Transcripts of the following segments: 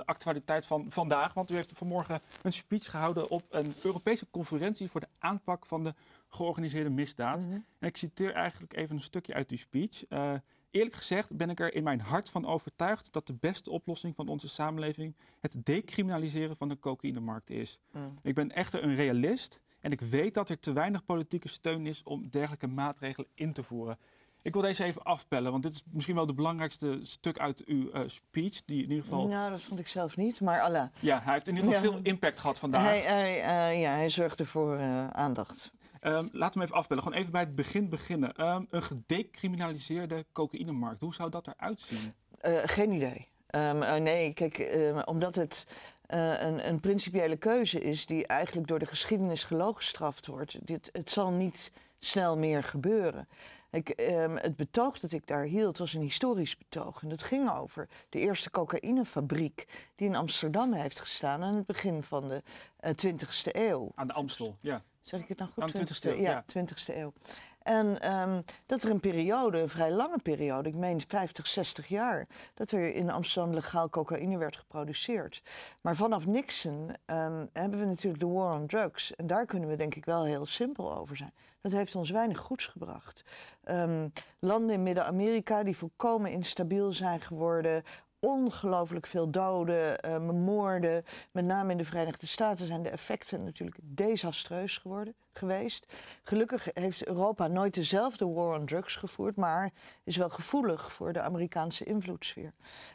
de actualiteit van vandaag. Want u heeft vanmorgen een speech gehouden op een Europese conferentie voor de aanpak van de georganiseerde misdaad. Mhm. En ik citeer eigenlijk even een stukje uit die speech. Eh, eerlijk gezegd ben ik er in mijn hart van overtuigd dat de beste oplossing van onze samenleving het decriminaliseren van de cocaïnemarkt is. Mm. Ik ben echter een realist en ik weet dat er te weinig politieke steun is om dergelijke maatregelen in te voeren. Ik wil deze even afpellen, want dit is misschien wel de belangrijkste stuk uit uw eh, speech. Die in ieder geval. Nou, dat vond ik zelf niet, maar Allah. Ja, hij heeft in ieder geval Ja. veel impact gehad vandaag. Hij, hij, eh, ja, hij zorgde voor eh, aandacht. Ehm, laten we hem even afbellen. Gewoon even bij het begin beginnen. Ehm, een gedecriminaliseerde cocaïnemarkt. Hoe zou dat eruit zien? Geen idee. Ehm, eh, nee, kijk, omdat het een, een principiële keuze is die eigenlijk door de geschiedenis gelooggestraft wordt. Dit, het zal niet snel meer gebeuren. Ik, ehm, het betoog dat ik daar hield was een historisch betoog. En dat ging over de eerste cocaïnefabriek die in Amsterdam heeft gestaan aan het begin van de eh, 20e eeuw. Aan de Amstel, ja. Zeg ik het nou goed? Aan de 20e eeuw, ja, ja. 20e eeuw. En ehm, dat er een periode, een vrij lange periode, ik meen 50, 60 jaar, dat er in Amsterdam legaal cocaïne werd geproduceerd. Maar vanaf Nixon ehm, hebben we natuurlijk de war on drugs. En daar kunnen we denk ik wel heel simpel over zijn. Dat heeft ons weinig goeds gebracht. Ehm, landen in Midden-Amerika die volkomen instabiel zijn geworden, ongelooflijk veel doden, eh, moorden. Met name in de Verenigde Staten zijn de effecten natuurlijk desastreus geworden, geweest. Gelukkig heeft Europa nooit dezelfde war on drugs gevoerd, maar is wel gevoelig voor de Amerikaanse invloedssfeer.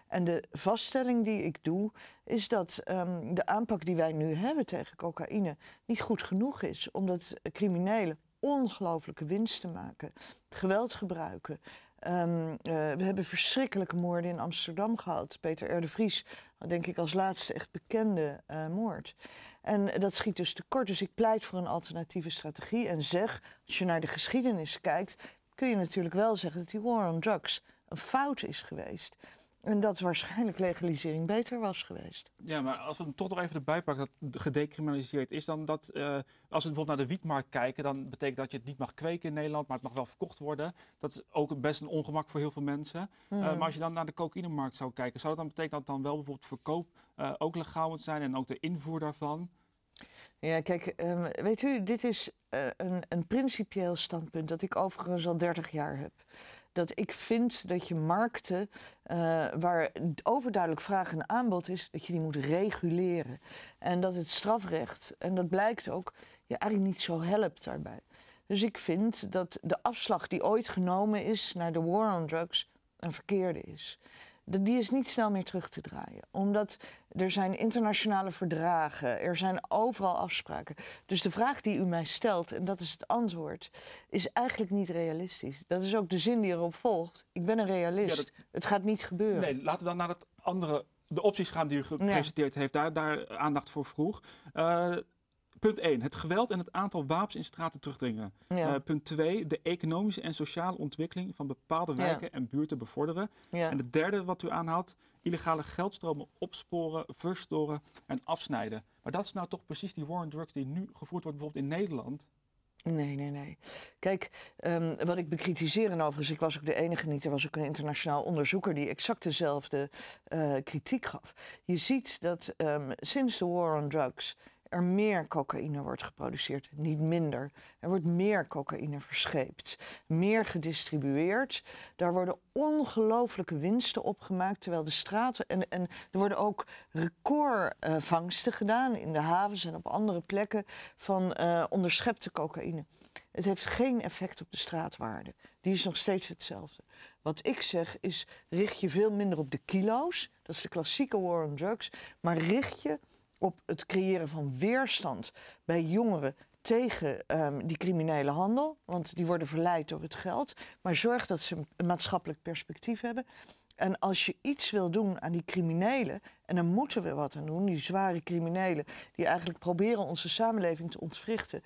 En de vaststelling die ik doe, is dat ehm, de aanpak die wij nu hebben tegen cocaïne niet goed genoeg is, omdat criminelen ongelooflijke winsten maken, geweld gebruiken. Ehm, eh, we hebben verschrikkelijke moorden in Amsterdam gehad. Peter R. Vries, denk ik als laatste echt bekende eh, moord. En dat schiet dus tekort. Dus ik pleit voor een alternatieve strategie en zeg, als je naar de geschiedenis kijkt, kun je natuurlijk wel zeggen dat die war on drugs een fout is geweest. En dat waarschijnlijk legalisering beter was geweest. Ja, maar als we hem toch nog even erbij pakken dat gedecriminaliseerd is, dan dat eh, als we bijvoorbeeld naar de wietmarkt kijken, dan betekent dat je het niet mag kweken in Nederland, maar het mag wel verkocht worden. Dat is ook best een ongemak voor heel veel mensen. Eh, Hmm. maar als je dan naar de cocaïnemarkt zou kijken, zou dat dan betekenen dat dan wel bijvoorbeeld verkoop eh, ook legaal moet zijn en ook de invoer daarvan? Ja, kijk, ehm, weet u, dit is een, een principieel standpunt dat ik overigens al 30 jaar heb. Dat ik vind dat je markten eh, waar overduidelijk vraag en aanbod is, dat je die moet reguleren. En dat het strafrecht, en dat blijkt ook, je eigenlijk niet zo helpt daarbij. Dus ik vind dat de afslag die ooit genomen is naar de war on drugs een verkeerde is. Die is niet snel meer terug te draaien. Omdat er zijn internationale verdragen, er zijn overal afspraken. Dus de vraag die u mij stelt, en dat is het antwoord, is eigenlijk niet realistisch. Dat is ook de zin die erop volgt. Ik ben een realist. Ja, dat- Het gaat niet gebeuren. Nee, laten we dan naar het andere, de opties gaan die u gepresenteerd heeft. Daar, daar aandacht voor vroeg. Eh, punt 1. Het geweld en het aantal wapens in straten terugdringen. Ja. Eh, punt 2. De economische en sociale ontwikkeling van bepaalde Ja. wijken en buurten bevorderen. Ja. En het derde wat u aanhaalt. Illegale geldstromen opsporen, verstoren en afsnijden. Maar dat is nou toch precies die war on drugs die nu gevoerd wordt bijvoorbeeld in Nederland. Nee, nee, nee. Kijk, ehm, wat ik bekritiseer, en overigens, ik was ook de enige niet, er was ook een internationaal onderzoeker die exact dezelfde eh, kritiek gaf. Je ziet dat ehm, sinds de war on drugs er meer cocaïne wordt geproduceerd, niet minder. Er wordt meer cocaïne verscheept, meer gedistribueerd. Daar worden ongelooflijke winsten opgemaakt, terwijl de straten... En, en er worden ook recordvangsten gedaan in de havens en op andere plekken van eh, onderschepte cocaïne. Het heeft geen effect op de straatwaarde. Die is nog steeds hetzelfde. Wat ik zeg is, richt je veel minder op de kilo's. Dat is de klassieke war on drugs. Maar richt je op het creëren van weerstand bij jongeren tegen ehm, die criminele handel. Want die worden verleid door het geld. Maar zorg dat ze een maatschappelijk perspectief hebben. En als je iets wil doen aan die criminelen, en dan moeten we wat aan doen, die zware criminelen, die eigenlijk proberen onze samenleving te ontwrichten.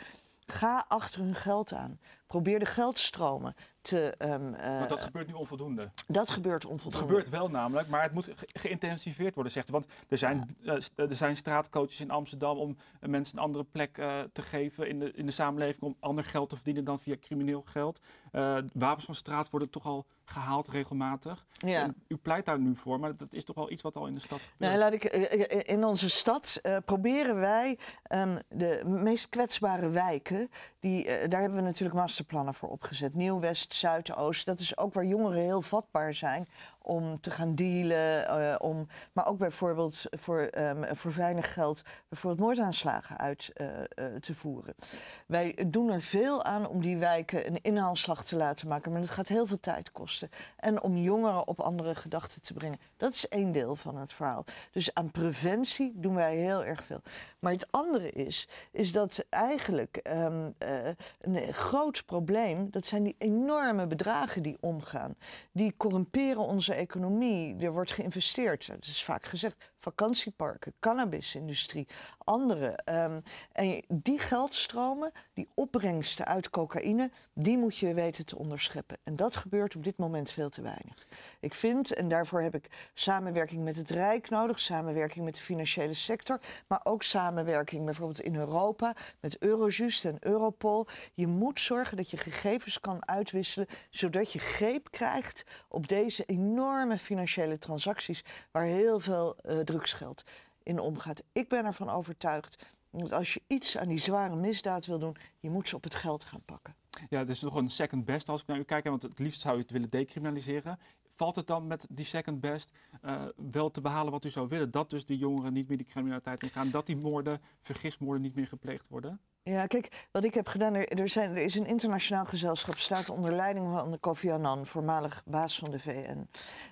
Ga achter hun geld aan. Probeer de geldstromen te... ehm, Maar dat eh, gebeurt nu onvoldoende. dat gebeurt Het onvoldoende. gebeurt wel namelijk, maar het moet ge- geïntensiveerd worden, zegt u. Want er zijn, eh, er zijn straatcoaches in Amsterdam om eh, mensen een andere plek eh, te geven in de, in de samenleving, om ander geld te verdienen dan via crimineel geld. Eh, wapens van straat worden toch al gehaald regelmatig. Ja. En u pleit daar nu voor, maar dat is toch wel iets wat al in de stad gebeurt. Nou, laat ik, eh, eh, in onze stad eh, proberen wij ehm, de meest kwetsbare wijken, die, eh, daar hebben we natuurlijk masterplannen voor opgezet. Nieuw, West, Zuid, Oost. Dat is ook waar jongeren heel vatbaar zijn om te gaan dealen. eh, om, maar ook bijvoorbeeld voor, ehm, voor weinig geld bijvoorbeeld moordaanslagen uit eh, eh, te voeren. Wij doen er veel aan om die wijken een inhaalslag te laten maken. Maar dat gaat heel veel tijd kosten. En om jongeren op andere gedachten te brengen. Dat is één deel van het verhaal. Dus aan preventie doen wij heel erg veel. Maar het andere is, is dat eigenlijk ehm, eh, een groot probleem... dat zijn die enorme bedragen die omgaan. Die corrumperen onze economie. Er wordt geïnvesteerd, dat is vaak gezegd... vakantieparken, cannabisindustrie, andere. ehm, en die geldstromen, die opbrengsten uit cocaïne... die moet je weten te onderscheppen. En dat gebeurt op dit moment veel te weinig. Ik vind, en daarvoor heb ik samenwerking met het Rijk nodig, samenwerking met de financiële sector, maar ook samenwerking bijvoorbeeld in Europa met Eurojust en Europol. Je moet zorgen dat je gegevens kan uitwisselen, zodat je greep krijgt op deze enorme financiële transacties waar heel veel eh, drugsgeld in omgaat. Ik ben ervan overtuigd dat als je iets aan die zware misdaad wil doen, je moet ze op het geld gaan pakken. Ja, dus nog een second best als ik naar u kijk, want het liefst zou u het willen decriminaliseren. Valt het dan met die second best eh, wel te behalen wat u zou willen? Dat dus die jongeren niet meer die criminaliteit ingaan, dat die moorden, vergismoorden niet meer gepleegd worden? Ja, kijk, wat ik heb gedaan, er, er, zijn, er is een internationaal gezelschap, staat onder leiding van Kofi Annan, voormalig baas van de VN.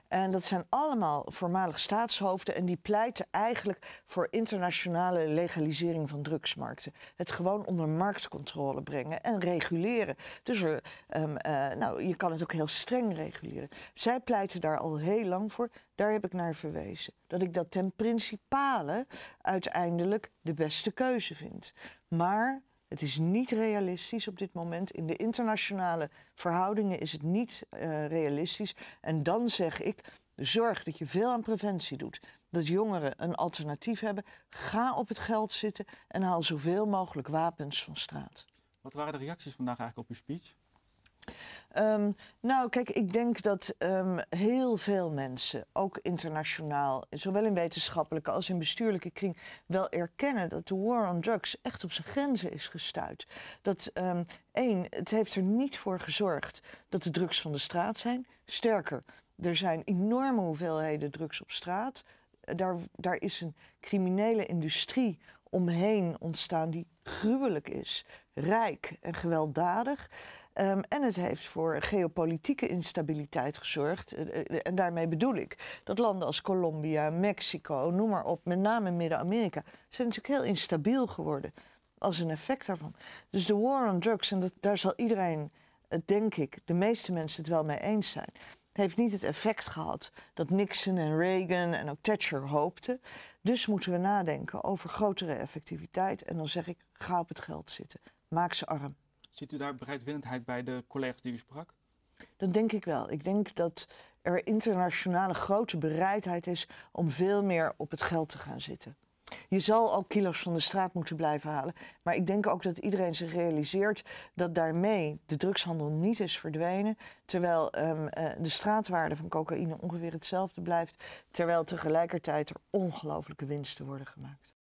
En dat zijn allemaal voormalig staatshoofden en die pleiten eigenlijk voor internationale legalisering van drugsmarkten. Het gewoon onder marktcontrole brengen en reguleren. Dus er, ehm, eh, nou, je kan het ook heel streng reguleren. Zij pleiten daar al heel lang voor. Daar heb ik naar verwezen. Dat ik dat ten principale uiteindelijk de beste keuze vind. Maar het is niet realistisch op dit moment. In de internationale verhoudingen is het niet eh, realistisch. En dan zeg ik, zorg dat je veel aan preventie doet. Dat jongeren een alternatief hebben. Ga op het geld zitten en haal zoveel mogelijk wapens van straat. Wat waren de reacties vandaag eigenlijk op uw speech? Ehm, nou, kijk, ik denk dat ehm, heel veel mensen, ook internationaal, zowel in wetenschappelijke als in bestuurlijke kring, wel erkennen dat de war on drugs echt op zijn grenzen is gestuurd. Dat ehm, één, het heeft er niet voor gezorgd dat de drugs van de straat zijn. Sterker, er zijn enorme hoeveelheden drugs op straat. Daar, daar is een criminele industrie omheen ontstaan die gruwelijk is, rijk en gewelddadig. Um, en het heeft voor geopolitieke instabiliteit gezorgd. Uh, uh, en daarmee bedoel ik dat landen als Colombia, Mexico, noem maar op, met name Midden-Amerika, zijn natuurlijk heel instabiel geworden als een effect daarvan. Dus de war on drugs, en daar zal iedereen, uh, denk ik, de meeste mensen het wel mee eens zijn, heeft niet het effect gehad dat Nixon en Reagan en ook Thatcher hoopten. Dus moeten we nadenken over grotere effectiviteit. En dan zeg ik, ga op het geld zitten. Maak ze arm. Ziet u daar bereidwillendheid bij de collega's die u sprak? Dat denk ik wel. Ik denk dat er internationale grote bereidheid is om veel meer op het geld te gaan zitten. Je zal ook kilo's van de straat moeten blijven halen. Maar ik denk ook dat iedereen zich realiseert dat daarmee de drugshandel niet is verdwenen. Terwijl um, uh, de straatwaarde van cocaïne ongeveer hetzelfde blijft. Terwijl tegelijkertijd er ongelooflijke winsten worden gemaakt.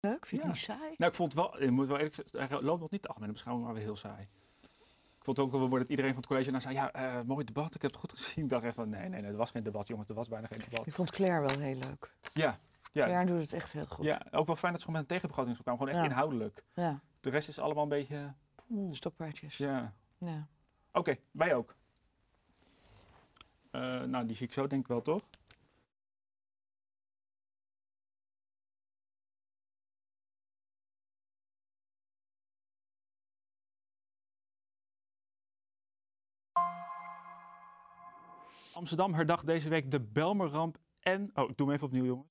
Leuk, vind je Ja. niet saai? Nou, ik vond het wel, ik moet wel eerlijk zeggen, hij loopt nog niet de algemene beschouwing, maar weer heel saai. Ik vond het ook wel mooi dat iedereen van het college nou zei, ja, eh, mooi debat, ik heb het goed gezien. Ik dacht echt van, nee, nee, nee, er was geen debat, jongens, er was bijna geen debat. Ik vond Claire wel heel leuk. Ja, ja, Claire doet het echt heel goed. ja, ook wel fijn dat ze gewoon met een tegenbegroting kwamen, gewoon echt Ja. inhoudelijk. Ja, De rest is allemaal een beetje, stokpaardjes. Ja. ja. Oké, wij ook. Eh, nou, die zie ik zo denk ik wel, toch? Amsterdam herdacht deze week de Belmerramp en... Oh, ik doe hem even opnieuw, jongen.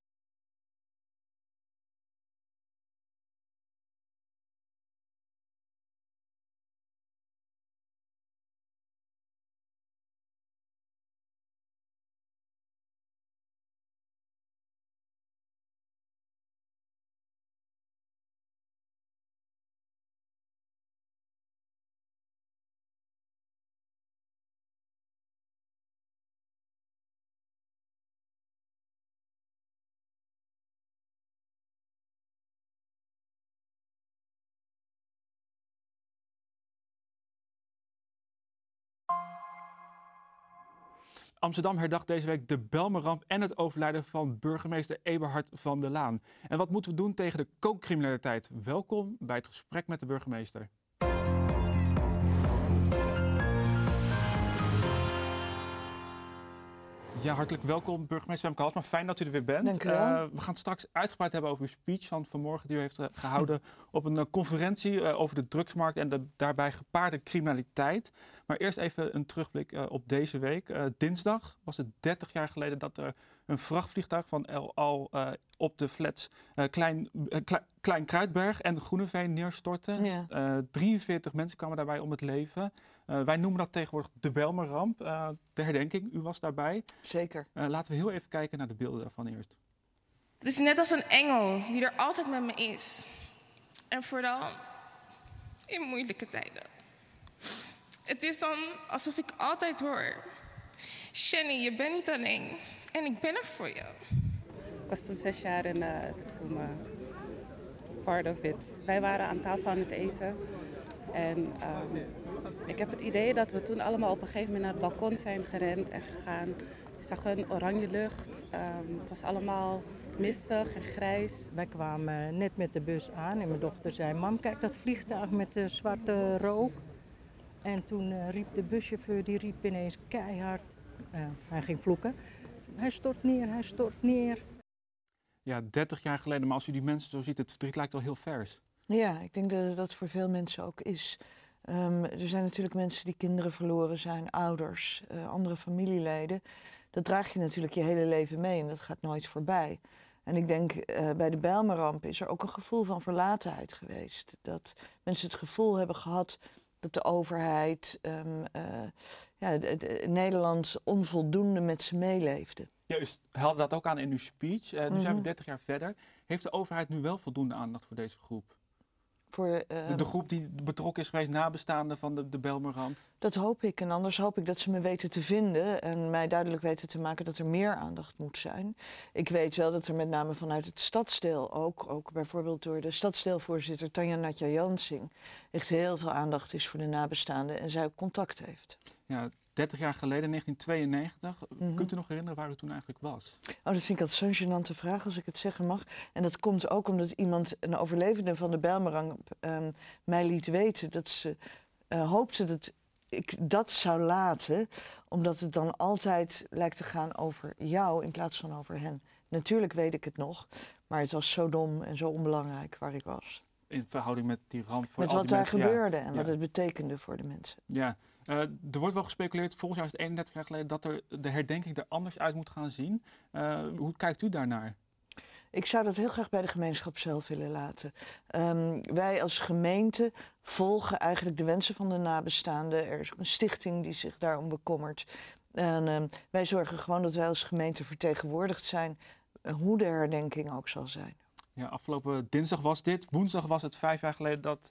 Amsterdam herdacht deze week de Belmerramp en het overlijden van burgemeester Eberhard van der Laan. En wat moeten we doen tegen de kookcriminaliteit? Welkom bij het gesprek met de burgemeester. Ja, hartelijk welkom burgemeester Femke Halsma. Fijn dat u er weer bent. Dank u wel. Eh, we gaan straks uitgebreid hebben over uw speech van vanmorgen die u heeft eh, gehouden op een eh, conferentie over de drugsmarkt en de daarbij gepaarde criminaliteit. Maar eerst even een terugblik op deze week. Dinsdag was het 30 jaar geleden dat er een vrachtvliegtuig van El Al eh, op de flats eh, Klein, eh, Kle- Klein Kruidberg en Groeneveen neerstortte. Ja. Eh, 43 mensen kwamen daarbij om het leven. Eh, wij noemen dat tegenwoordig de Belmerramp. Eh, de herdenking, u was daarbij. Zeker. Laten we heel even kijken naar de beelden daarvan eerst. Het is net als een engel die er altijd met me is. En vooral in moeilijke tijden. Het is dan alsof ik altijd hoor: Shanny, je bent niet alleen. En ik ben er voor je. Ik was toen zes jaar en eh, ik voel me part of it. Wij waren aan tafel aan het eten. En ehm, ik heb het idee dat we toen allemaal op een gegeven moment naar het balkon zijn gerend en gegaan. Ik zag een oranje lucht. Ehm, het was allemaal mistig en grijs. Wij kwamen net met de bus aan en mijn dochter zei: Mam, kijk dat vliegtuig met de zwarte rook. En toen eh, riep de buschauffeur, die riep ineens keihard. eh, hij ging vloeken. Hij stort neer, hij stort neer. Ja, 30 jaar geleden, maar als u die mensen zo ziet, het verdriet lijkt wel heel vers. Ja, ik denk dat dat voor veel mensen ook is. Ehm, er zijn natuurlijk mensen die kinderen verloren zijn, ouders, eh, andere familieleden. Dat draag je natuurlijk je hele leven mee en dat gaat nooit voorbij. En ik denk eh, bij de Bijlmerramp is er ook een gevoel van verlatenheid geweest. Dat mensen het gevoel hebben gehad dat de overheid, ehm, eh, ja, de- de- Nederland onvoldoende met ze meeleefde. Ja, u haalde dat ook aan in uw speech. Eh, nu zijn we Mhm. 30 jaar verder. Heeft de overheid nu wel voldoende aandacht voor deze groep? Voor, De, ehm, de groep die betrokken is geweest, nabestaanden van de, de Belmerramp. Dat hoop ik. En anders hoop ik dat ze me weten te vinden en mij duidelijk weten te maken dat er meer aandacht moet zijn. Ik weet wel dat er met name vanuit het stadsdeel ook, ook bijvoorbeeld door de stadsdeelvoorzitter Tanja Natja Jansing, echt heel veel aandacht is voor de nabestaanden en zij ook contact heeft. Ja, 30 jaar geleden, 1992. Mhm. Kunt u nog herinneren waar u toen eigenlijk was? Oh, dat vind ik altijd zo'n gênante vraag als ik het zeggen mag. En dat komt ook omdat iemand, een overlevende van de Bijlmerramp, ehm, mij liet weten dat ze eh, hoopte dat ik dat zou laten, omdat het dan altijd lijkt te gaan over jou in plaats van over hen. Natuurlijk weet ik het nog, maar het was zo dom en zo onbelangrijk waar ik was. In verhouding met die ramp voor Met wat daar mensen. Ja, gebeurde en wat ja. het betekende voor de mensen. Ja, Eh, er wordt wel gespeculeerd, volgend jaar is het 31 jaar geleden, dat er de herdenking er anders uit moet gaan zien. Eh, hoe kijkt u daarnaar? Ik zou dat heel graag bij de gemeenschap zelf willen laten. Ehm, wij als gemeente volgen eigenlijk de wensen van de nabestaanden. Er is een stichting die zich daarom bekommert. En ehm, wij zorgen gewoon dat wij als gemeente vertegenwoordigd zijn, eh, hoe de herdenking ook zal zijn. Ja, afgelopen dinsdag was dit. Woensdag was het vijf jaar geleden dat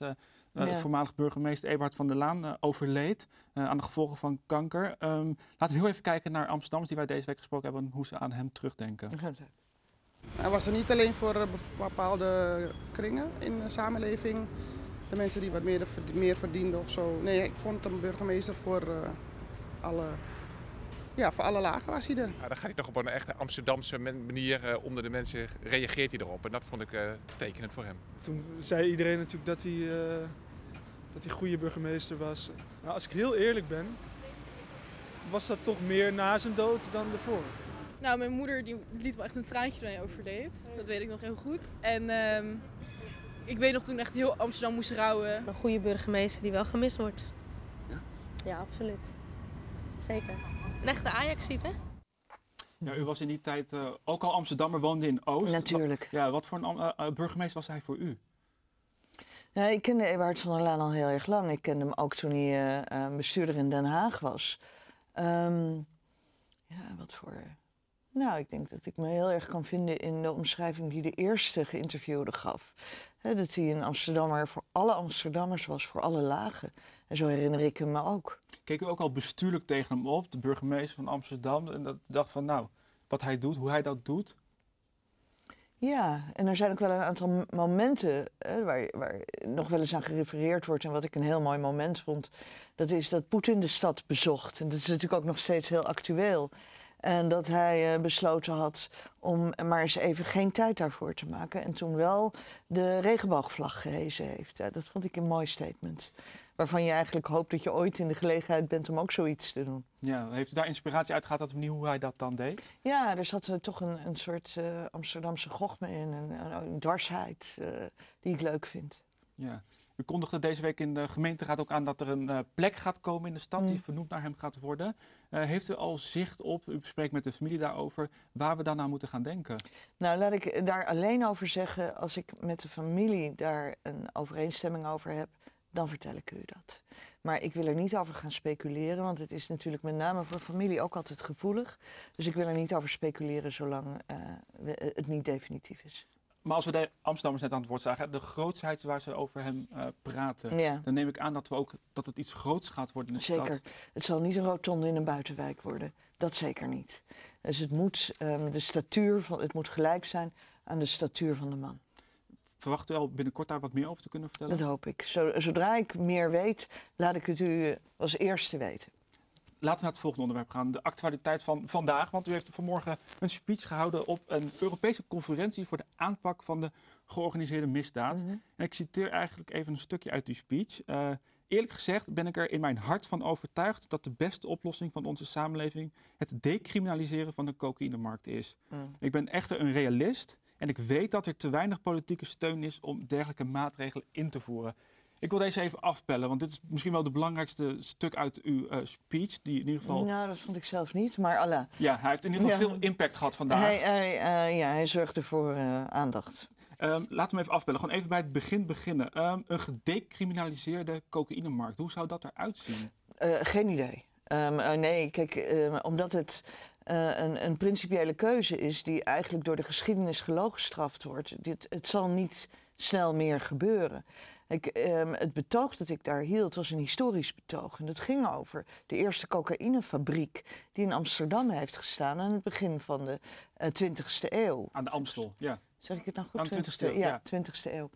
eh, Ja. voormalig burgemeester Eberhard van der Laan eh, overleed eh, aan de gevolgen van kanker. Ehm, laten we heel even kijken naar Amsterdammers die wij deze week gesproken hebben en hoe ze aan hem terugdenken. Hij was er niet alleen voor bepaalde kringen in de samenleving. De mensen die wat meer, meer verdienden of zo. Nee, ik vond hem burgemeester voor, eh, alle, ja, voor alle lagen was hij er. Ja, dan gaat hij toch op een echte Amsterdamse manier eh, onder de mensen reageert hij erop. En dat vond ik eh, tekenend voor hem. Toen zei iedereen natuurlijk dat hij, eh dat hij goede burgemeester was. Nou, als ik heel eerlijk ben, was dat toch meer na zijn dood dan ervoor. Nou, mijn moeder die liet wel echt een traantje toen hij overleed. Dat weet ik nog heel goed. En ehm, ik weet nog toen echt heel Amsterdam moest rouwen. Een goede burgemeester die wel gemist wordt. Ja? Ja, absoluut. Zeker. Een echte ajax ziet hè? Ja, u was in die tijd eh, ook al Amsterdammer, woonde in Oost. Natuurlijk. Wa- Ja, wat voor een eh, eh, burgemeester was hij voor u? Ja, ik kende Eberhard van der Laan al heel erg lang. Ik kende hem ook toen hij bestuurder in Den Haag was. Ehm, ja, wat voor... Nou, ik denk dat ik me heel erg kan vinden in de omschrijving die de eerste geïnterviewde gaf. Dat hij een Amsterdammer voor alle Amsterdammers was, voor alle lagen. En zo herinner ik hem me ook. Keek u ook al bestuurlijk tegen hem op, de burgemeester van Amsterdam? En dat dacht van, nou, wat hij doet, hoe hij dat doet? Ja, en er zijn ook wel een aantal momenten waar, waar nog wel eens aan gerefereerd wordt. En wat ik een heel mooi moment vond, dat is dat Poetin de stad bezocht. En dat is natuurlijk ook nog steeds heel actueel. En dat hij eh, besloten had om maar eens even geen tijd daarvoor te maken. En toen wel de regenboogvlag gehezen heeft. Ja, dat vond ik een mooi statement. Waarvan je eigenlijk hoopt dat je ooit in de gelegenheid bent om ook zoiets te doen. Ja, heeft u daar inspiratie uit gehad, dat hoe hij dat dan deed? Ja, er zat eh, toch een, een soort eh, Amsterdamse gochme in. Een, een, een dwarsheid die ik leuk vind. Ja. U kondigde deze week in de gemeenteraad ook aan dat er een eh, plek gaat komen in de stad die Mm. vernoemd naar hem gaat worden. Eh, heeft u al zicht op, u spreekt met de familie daarover, waar we dan aan moeten gaan denken? Nou, laat ik daar alleen over zeggen. Als ik met de familie daar een overeenstemming over heb, dan vertel ik u dat. Maar ik wil er niet over gaan speculeren, want het is natuurlijk met name voor familie ook altijd gevoelig. Dus ik wil er niet over speculeren zolang eh, het niet definitief is. Maar als we de Amsterdammers net aan het woord zagen, de grootsheid waar ze over hem eh, praten, Ja, dan neem ik aan dat, we ook, dat het iets groots gaat worden in de zeker. stad. Het zal niet een rotonde in een buitenwijk worden. Dat zeker niet. Dus het moet, ehm, de statuur van, het moet gelijk zijn aan de statuur van de man. Verwacht u al binnenkort daar wat meer over te kunnen vertellen? Dat hoop ik. Zo- Zodra ik meer weet, laat ik het u eh, als eerste weten. Laten we naar het volgende onderwerp gaan. De actualiteit van vandaag. Want u heeft vanmorgen een speech gehouden op een Europese conferentie voor de aanpak van de georganiseerde misdaad. Mhm. En ik citeer eigenlijk even een stukje uit die speech. Eh, eerlijk gezegd ben ik er in mijn hart van overtuigd dat de beste oplossing van onze samenleving het decriminaliseren van de cocaïnemarkt is. Mm. Ik ben echter een realist en ik weet dat er te weinig politieke steun is om dergelijke maatregelen in te voeren. Ik wil deze even afpellen, want dit is misschien wel de belangrijkste stuk uit uw eh, speech. Die in ieder geval. Nou, dat vond ik zelf niet, maar Allah. Ja, hij heeft in ieder geval Ja. veel impact gehad vandaag. Hij, hij, eh, ja, hij zorgde voor eh, aandacht. Ehm, laten we hem even afbellen. Gewoon even bij het begin beginnen. Ehm, een gedecriminaliseerde cocaïnemarkt. Hoe zou dat eruit zien? Geen idee. Ehm, eh, nee, kijk, omdat het een, een principiële keuze is die eigenlijk door de geschiedenis gelooggestraft wordt. Dit, het zal niet snel meer gebeuren. Ik, ehm, het betoog dat ik daar hield was een historisch betoog. En dat ging over de eerste cocaïnefabriek die in Amsterdam heeft gestaan aan het begin van de eh, 20e eeuw. Aan de Amstel, ja. Zeg ik het nou goed? Aan de 20e eeuw, ja, ja. 20e eeuw.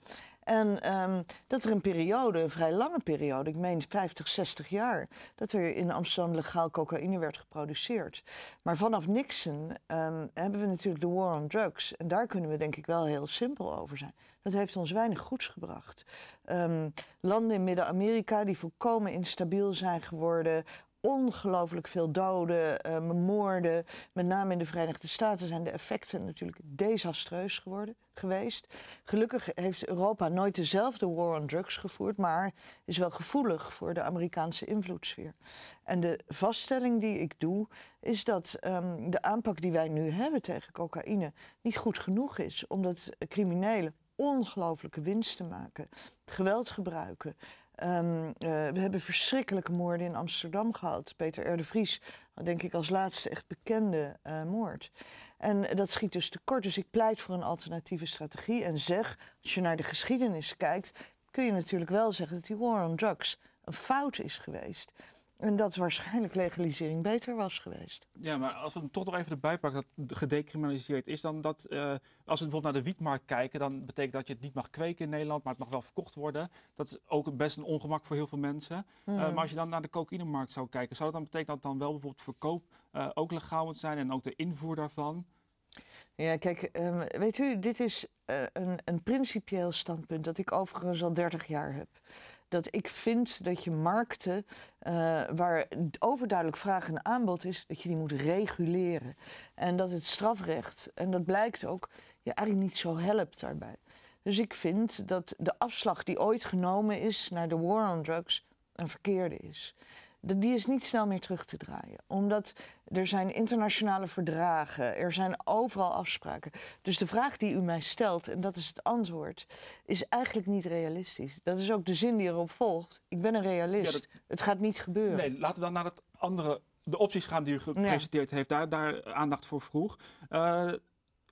En ehm, dat er een periode, een vrij lange periode, ik meen 50, 60 jaar, dat er in Amsterdam legaal cocaïne werd geproduceerd. Maar vanaf Nixon ehm, hebben we natuurlijk de war on drugs. En daar kunnen we denk ik wel heel simpel over zijn. Dat heeft ons weinig goeds gebracht. Ehm, landen in Midden-Amerika die volkomen instabiel zijn geworden. Ongelooflijk veel doden, eh, moorden. Met name in de Verenigde Staten zijn de effecten natuurlijk desastreus geworden, geweest. Gelukkig heeft Europa nooit dezelfde war on drugs gevoerd, maar is wel gevoelig voor de Amerikaanse invloedssfeer. En de vaststelling die ik doe, is dat ehm, de aanpak die wij nu hebben tegen cocaïne niet goed genoeg is, omdat criminelen ongelooflijke winsten maken, geweld gebruiken. Ehm, eh, we hebben verschrikkelijke moorden in Amsterdam gehad. Peter R. Vries, denk ik als laatste echt bekende eh, moord. En dat schiet dus tekort. Dus ik pleit voor een alternatieve strategie en zeg, als je naar de geschiedenis kijkt, kun je natuurlijk wel zeggen dat die war on drugs een fout is geweest. En dat waarschijnlijk legalisering beter was geweest. Ja, maar als we hem toch nog even erbij pakken dat gedecriminaliseerd is, dan dat uh, als we bijvoorbeeld naar de wietmarkt kijken, dan betekent dat je het niet mag kweken in Nederland, maar het mag wel verkocht worden. Dat is ook best een ongemak voor heel veel mensen. Mm. Uh, maar als je dan naar de cocaïnemarkt zou kijken, zou dat dan betekenen dat dan wel bijvoorbeeld verkoop uh, ook legaal moet zijn en ook de invoer daarvan? Ja, kijk, um, weet u, dit is een, een principieel standpunt dat ik overigens al 30 jaar heb dat ik vind dat je markten uh, waar overduidelijk vraag en aanbod is, dat je die moet reguleren. En dat het strafrecht, en dat blijkt ook, je eigenlijk niet zo helpt daarbij. Dus ik vind dat de afslag die ooit genomen is naar de war on drugs een verkeerde is die is niet snel meer terug te draaien. Omdat er zijn internationale verdragen, er zijn overal afspraken. Dus de vraag die u mij stelt, en dat is het antwoord, is eigenlijk niet realistisch. Dat is ook de zin die erop volgt. Ik ben een realist. Het gaat niet gebeuren. Nee, laten we dan naar het andere, de opties gaan die u gepresenteerd heeft. Daar, daar aandacht voor vroeg. Uh,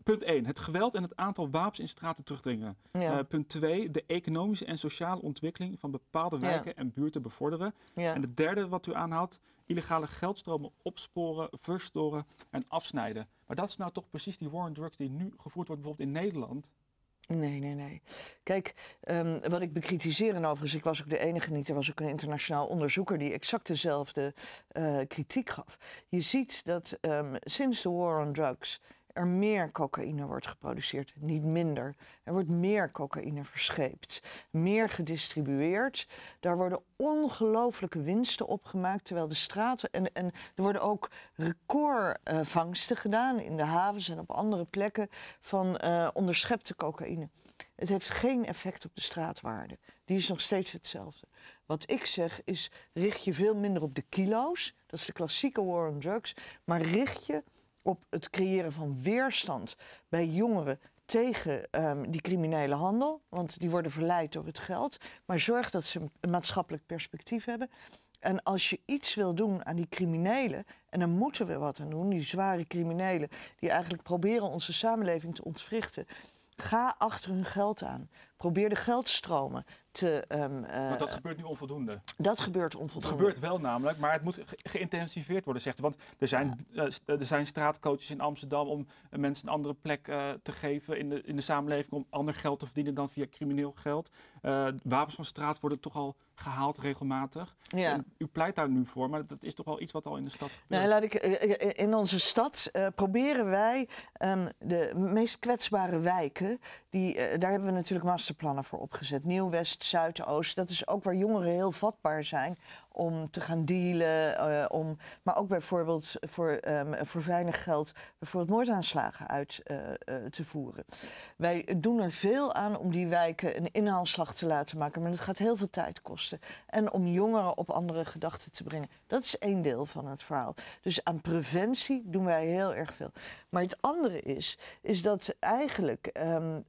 Punt 1. Het geweld en het aantal wapens in straten terugdringen. Uh, punt 2. De economische en sociale ontwikkeling van bepaalde wijken en buurten bevorderen. En het derde wat u aanhaalt. Illegale geldstromen opsporen, verstoren en afsnijden. Maar dat is nou toch precies die war on drugs die nu gevoerd wordt bijvoorbeeld in Nederland. Nee, nee, nee. Kijk, um, wat ik bekritiseer en overigens, ik was ook de enige niet, er was ook een internationaal onderzoeker die exact dezelfde uh, kritiek gaf. Je ziet dat um, sinds de war on drugs er meer cocaïne wordt geproduceerd, niet minder. Er wordt meer cocaïne verscheept, meer gedistribueerd. Daar worden ongelooflijke winsten opgemaakt, terwijl de straten... En, er worden ook recordvangsten uh, gedaan in de havens en op andere plekken van uh, onderschepte cocaïne. Het heeft geen effect op de straatwaarde. Die is nog steeds hetzelfde. Wat ik zeg is, richt je veel minder op de kilo's. Dat is de klassieke war on drugs. Maar richt je op het creëren van weerstand bij jongeren tegen um, die criminele handel. Want die worden verleid door het geld. Maar zorg dat ze een maatschappelijk perspectief hebben. En als je iets wil doen aan die criminelen, en dan moeten we wat aan doen, die zware criminelen, die eigenlijk proberen onze samenleving te ontwrichten, ga achter hun geld aan. Probeer de geldstromen te... Um, uh, maar dat gebeurt nu onvoldoende. Dat gebeurt onvoldoende. Het gebeurt wel namelijk, maar het moet ge geïntensiveerd worden, zegt. Want er zijn, ja. uh, er zijn straatcoaches in Amsterdam om mensen een andere plek te geven in de, in de samenleving... om ander geld te verdienen dan via crimineel geld. wapens van straat worden toch al gehaald regelmatig. Ja. u pleit daar nu voor, maar dat is toch wel iets wat al in de stad gebeurt. Nee, laat ik, in onze stad proberen wij um, de meest kwetsbare wijken... Die, daar hebben we natuurlijk masterplannen voor opgezet. Nieuw-West, Zuidoost. Dat is ook waar jongeren heel vatbaar zijn om te gaan dealen. Uh, om, maar ook bijvoorbeeld voor, um, voor weinig geld bijvoorbeeld moordaanslagen uit uh, uh, te voeren. Wij doen er veel aan om die wijken een inhaalslag te laten maken. Maar dat gaat heel veel tijd kosten. En om jongeren op andere gedachten te brengen. Dat is één deel van het verhaal. Dus aan preventie doen wij heel erg veel. Maar het andere is, is dat eigenlijk um,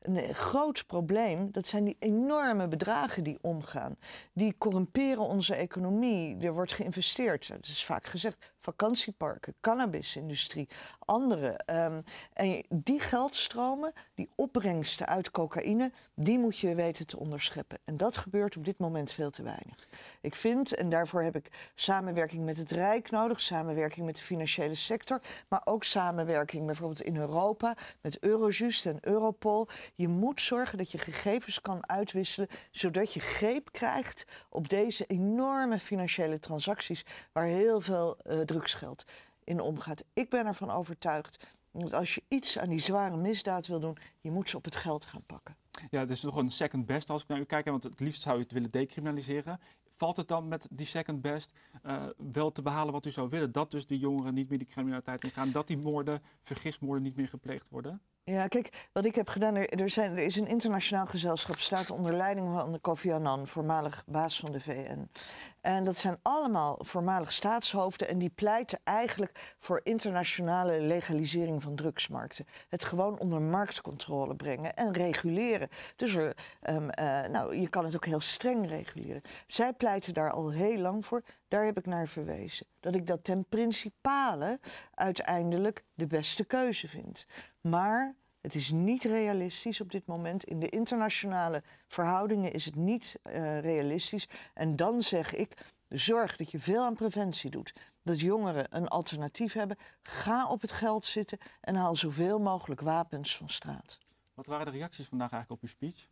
een groot probleem... dat zijn die enorme bedragen die omgaan. Die corrumperen onze economie. Er wordt geïnvesteerd. Dat is vaak gezegd vakantieparken, cannabisindustrie, andere. Um, en die geldstromen, die opbrengsten uit cocaïne, die moet je weten te onderscheppen. En dat gebeurt op dit moment veel te weinig. Ik vind, en daarvoor heb ik samenwerking met het Rijk nodig, samenwerking met de financiële sector, maar ook samenwerking bijvoorbeeld in Europa met Eurojust en Europol. Je moet zorgen dat je gegevens kan uitwisselen, zodat je greep krijgt op deze enorme financiële transacties waar heel veel uh, drugsgeld in omgaat. Ik ben ervan overtuigd dat als je iets aan die zware misdaad wil doen, je moet ze op het geld gaan pakken. Ja, is nog een second best als ik naar u kijk, want het liefst zou u het willen decriminaliseren. Valt het dan met die second best uh, wel te behalen wat u zou willen? Dat dus die jongeren niet meer die criminaliteit ingaan, dat die moorden, vergismoorden niet meer gepleegd worden? Ja, kijk, wat ik heb gedaan, er, er, zijn, er is een internationaal gezelschap, staat onder leiding van Kofi Annan, voormalig baas van de VN. En dat zijn allemaal voormalig staatshoofden en die pleiten eigenlijk voor internationale legalisering van drugsmarkten. Het gewoon onder marktcontrole brengen en reguleren. Dus er, um, uh, nou, je kan het ook heel streng reguleren. Zij pleiten daar al heel lang voor. Daar heb ik naar verwezen. Dat ik dat ten principale uiteindelijk de beste keuze vind. Maar het is niet realistisch op dit moment. In de internationale verhoudingen is het niet uh, realistisch. En dan zeg ik, zorg dat je veel aan preventie doet. Dat jongeren een alternatief hebben. Ga op het geld zitten en haal zoveel mogelijk wapens van straat. Wat waren de reacties vandaag eigenlijk op uw speech?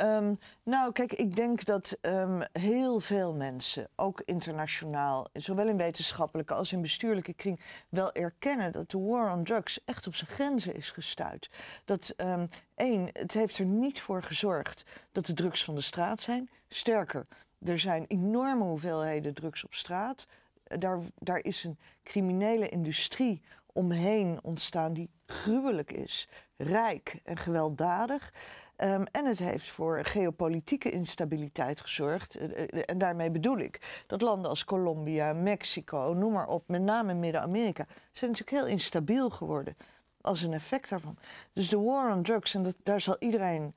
Um, nou, kijk, ik denk dat um, heel veel mensen, ook internationaal, zowel in wetenschappelijke als in bestuurlijke kring, wel erkennen dat de war on drugs echt op zijn grenzen is gestuurd. Dat um, één, het heeft er niet voor gezorgd dat de drugs van de straat zijn. Sterker, er zijn enorme hoeveelheden drugs op straat. Daar, daar is een criminele industrie omheen ontstaan die gruwelijk is, rijk en gewelddadig. Um, en het heeft voor geopolitieke instabiliteit gezorgd. Uh, en daarmee bedoel ik dat landen als Colombia, Mexico, noem maar op, met name Midden-Amerika, zijn natuurlijk heel instabiel geworden als een effect daarvan. Dus de war on drugs, en daar zal iedereen,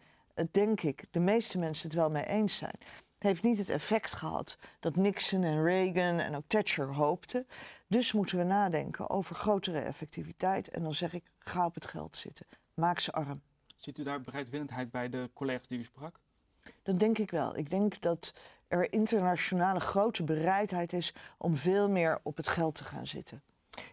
denk ik, de meeste mensen het wel mee eens zijn, heeft niet het effect gehad dat Nixon en Reagan en ook Thatcher hoopten. Dus moeten we nadenken over grotere effectiviteit. En dan zeg ik, ga op het geld zitten. Maak ze arm. Ziet u daar bereidwillendheid bij de collega's die u sprak? Dat denk ik wel. Ik denk dat er internationale grote bereidheid is om veel meer op het geld te gaan zitten.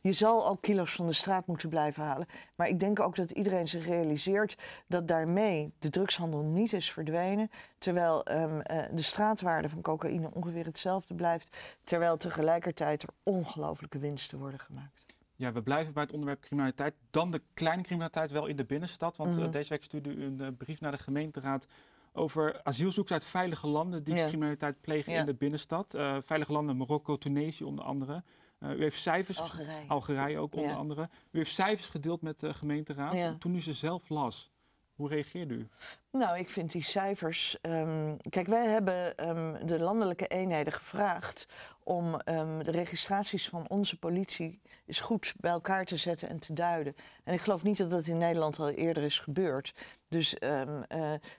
Je zal ook kilo's van de straat moeten blijven halen. Maar ik denk ook dat iedereen zich realiseert dat daarmee de drugshandel niet is verdwenen. Terwijl um, uh, de straatwaarde van cocaïne ongeveer hetzelfde blijft. Terwijl tegelijkertijd er ongelooflijke winsten worden gemaakt. Ja, we blijven bij het onderwerp criminaliteit. Dan de kleine criminaliteit wel in de binnenstad. Want mm -hmm. uh, deze week stuurde u een uh, brief naar de gemeenteraad over asielzoekers uit veilige landen die ja. criminaliteit plegen ja. in de binnenstad. Uh, veilige landen, Marokko, Tunesië onder andere. Uh, u heeft cijfers, Algerije, Algerije ook onder ja. andere. U heeft cijfers gedeeld met de gemeenteraad. Toen u ze zelf las, hoe reageerde u? Nou, ik vind die cijfers. Um, kijk, wij hebben um, de landelijke eenheden gevraagd om um, de registraties van onze politie eens goed bij elkaar te zetten en te duiden. En ik geloof niet dat dat in Nederland al eerder is gebeurd. Dus uh,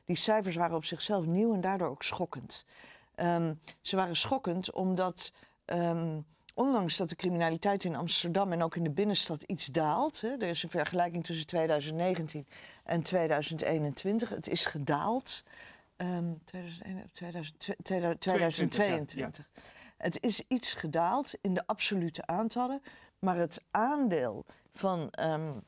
die cijfers waren op zichzelf nieuw en daardoor ook schokkend. ze waren schokkend omdat ondanks dat de criminaliteit in Amsterdam en ook in de binnenstad iets daalt. Hè, er is een vergelijking tussen 2019 en 2021. Het is gedaald. Um, 2021, 2000, 2022. Ja, ja. Het is iets gedaald in de absolute aantallen. Maar het aandeel van um,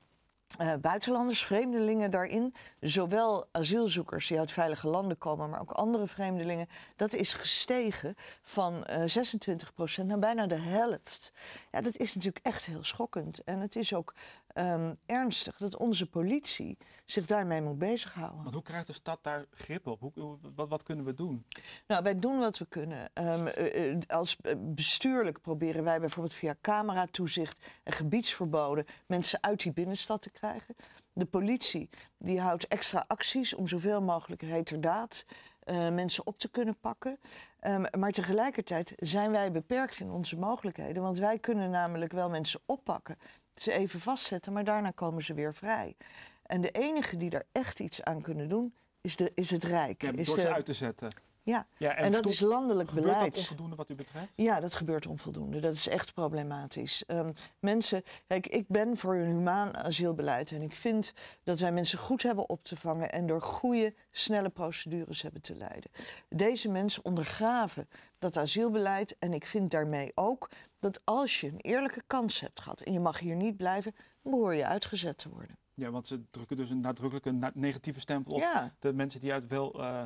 uh, buitenlanders, vreemdelingen daarin, zowel asielzoekers die uit veilige landen komen, maar ook andere vreemdelingen, dat is gestegen van uh, 26% naar bijna de helft. Ja, dat is natuurlijk echt heel schokkend. En het is ook um, ernstig dat onze politie zich daarmee moet bezighouden. Want hoe krijgt de stad daar grip op? Hoe, wat, wat, kunnen we doen? Nou, wij doen wat we kunnen. Um, uh, als bestuurlijk proberen wij bijvoorbeeld via cameratoezicht en gebiedsverboden mensen uit die binnenstad te krijgen. De politie die houdt extra acties om zoveel mogelijk heterdaad uh, mensen op te kunnen pakken. Um, maar tegelijkertijd zijn wij beperkt in onze mogelijkheden. Want wij kunnen namelijk wel mensen oppakken, ze even vastzetten, maar daarna komen ze weer vrij. En de enige die daar echt iets aan kunnen doen, is, de, is het Rijk. Ja, is door de... ze uit te zetten. Ja, ja en, en dat is landelijk gebeurt beleid. dat onvoldoende wat u betreft? Ja, dat gebeurt onvoldoende. Dat is echt problematisch. Um, mensen, kijk, ik ben voor een humaan asielbeleid en ik vind dat wij mensen goed hebben op te vangen en door goede, snelle procedures hebben te leiden. Deze mensen ondergraven dat asielbeleid en ik vind daarmee ook dat als je een eerlijke kans hebt gehad en je mag hier niet blijven, dan behoor je uitgezet te worden. Ja, want ze drukken dus een nadrukkelijke na negatieve stempel op ja. de mensen die uit wel uh,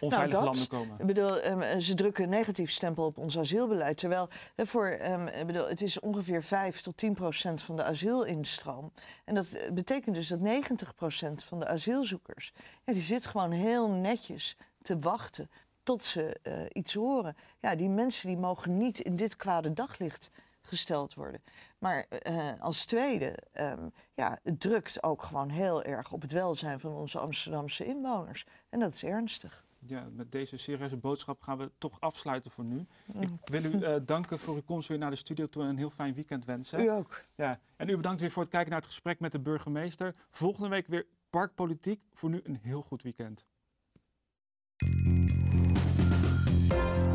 onveilige nou, landen komen. Ik bedoel, um, ze drukken een negatief stempel op ons asielbeleid. Terwijl voor, um, ik bedoel, het is ongeveer 5 tot 10 procent van de asielinstroom. En dat betekent dus dat 90 procent van de asielzoekers, ja, die zit gewoon heel netjes te wachten tot ze uh, iets horen. Ja, die mensen die mogen niet in dit kwade daglicht gesteld worden. Maar uh, als tweede, um, ja, het drukt ook gewoon heel erg op het welzijn van onze Amsterdamse inwoners. En dat is ernstig. Ja, met deze serieuze boodschap gaan we toch afsluiten voor nu. Ik wil u uh, danken voor uw komst weer naar de studio toe en een heel fijn weekend wensen. U ook. Ja, en u bedankt weer voor het kijken naar het gesprek met de burgemeester. Volgende week weer Parkpolitiek. Voor nu een heel goed weekend. you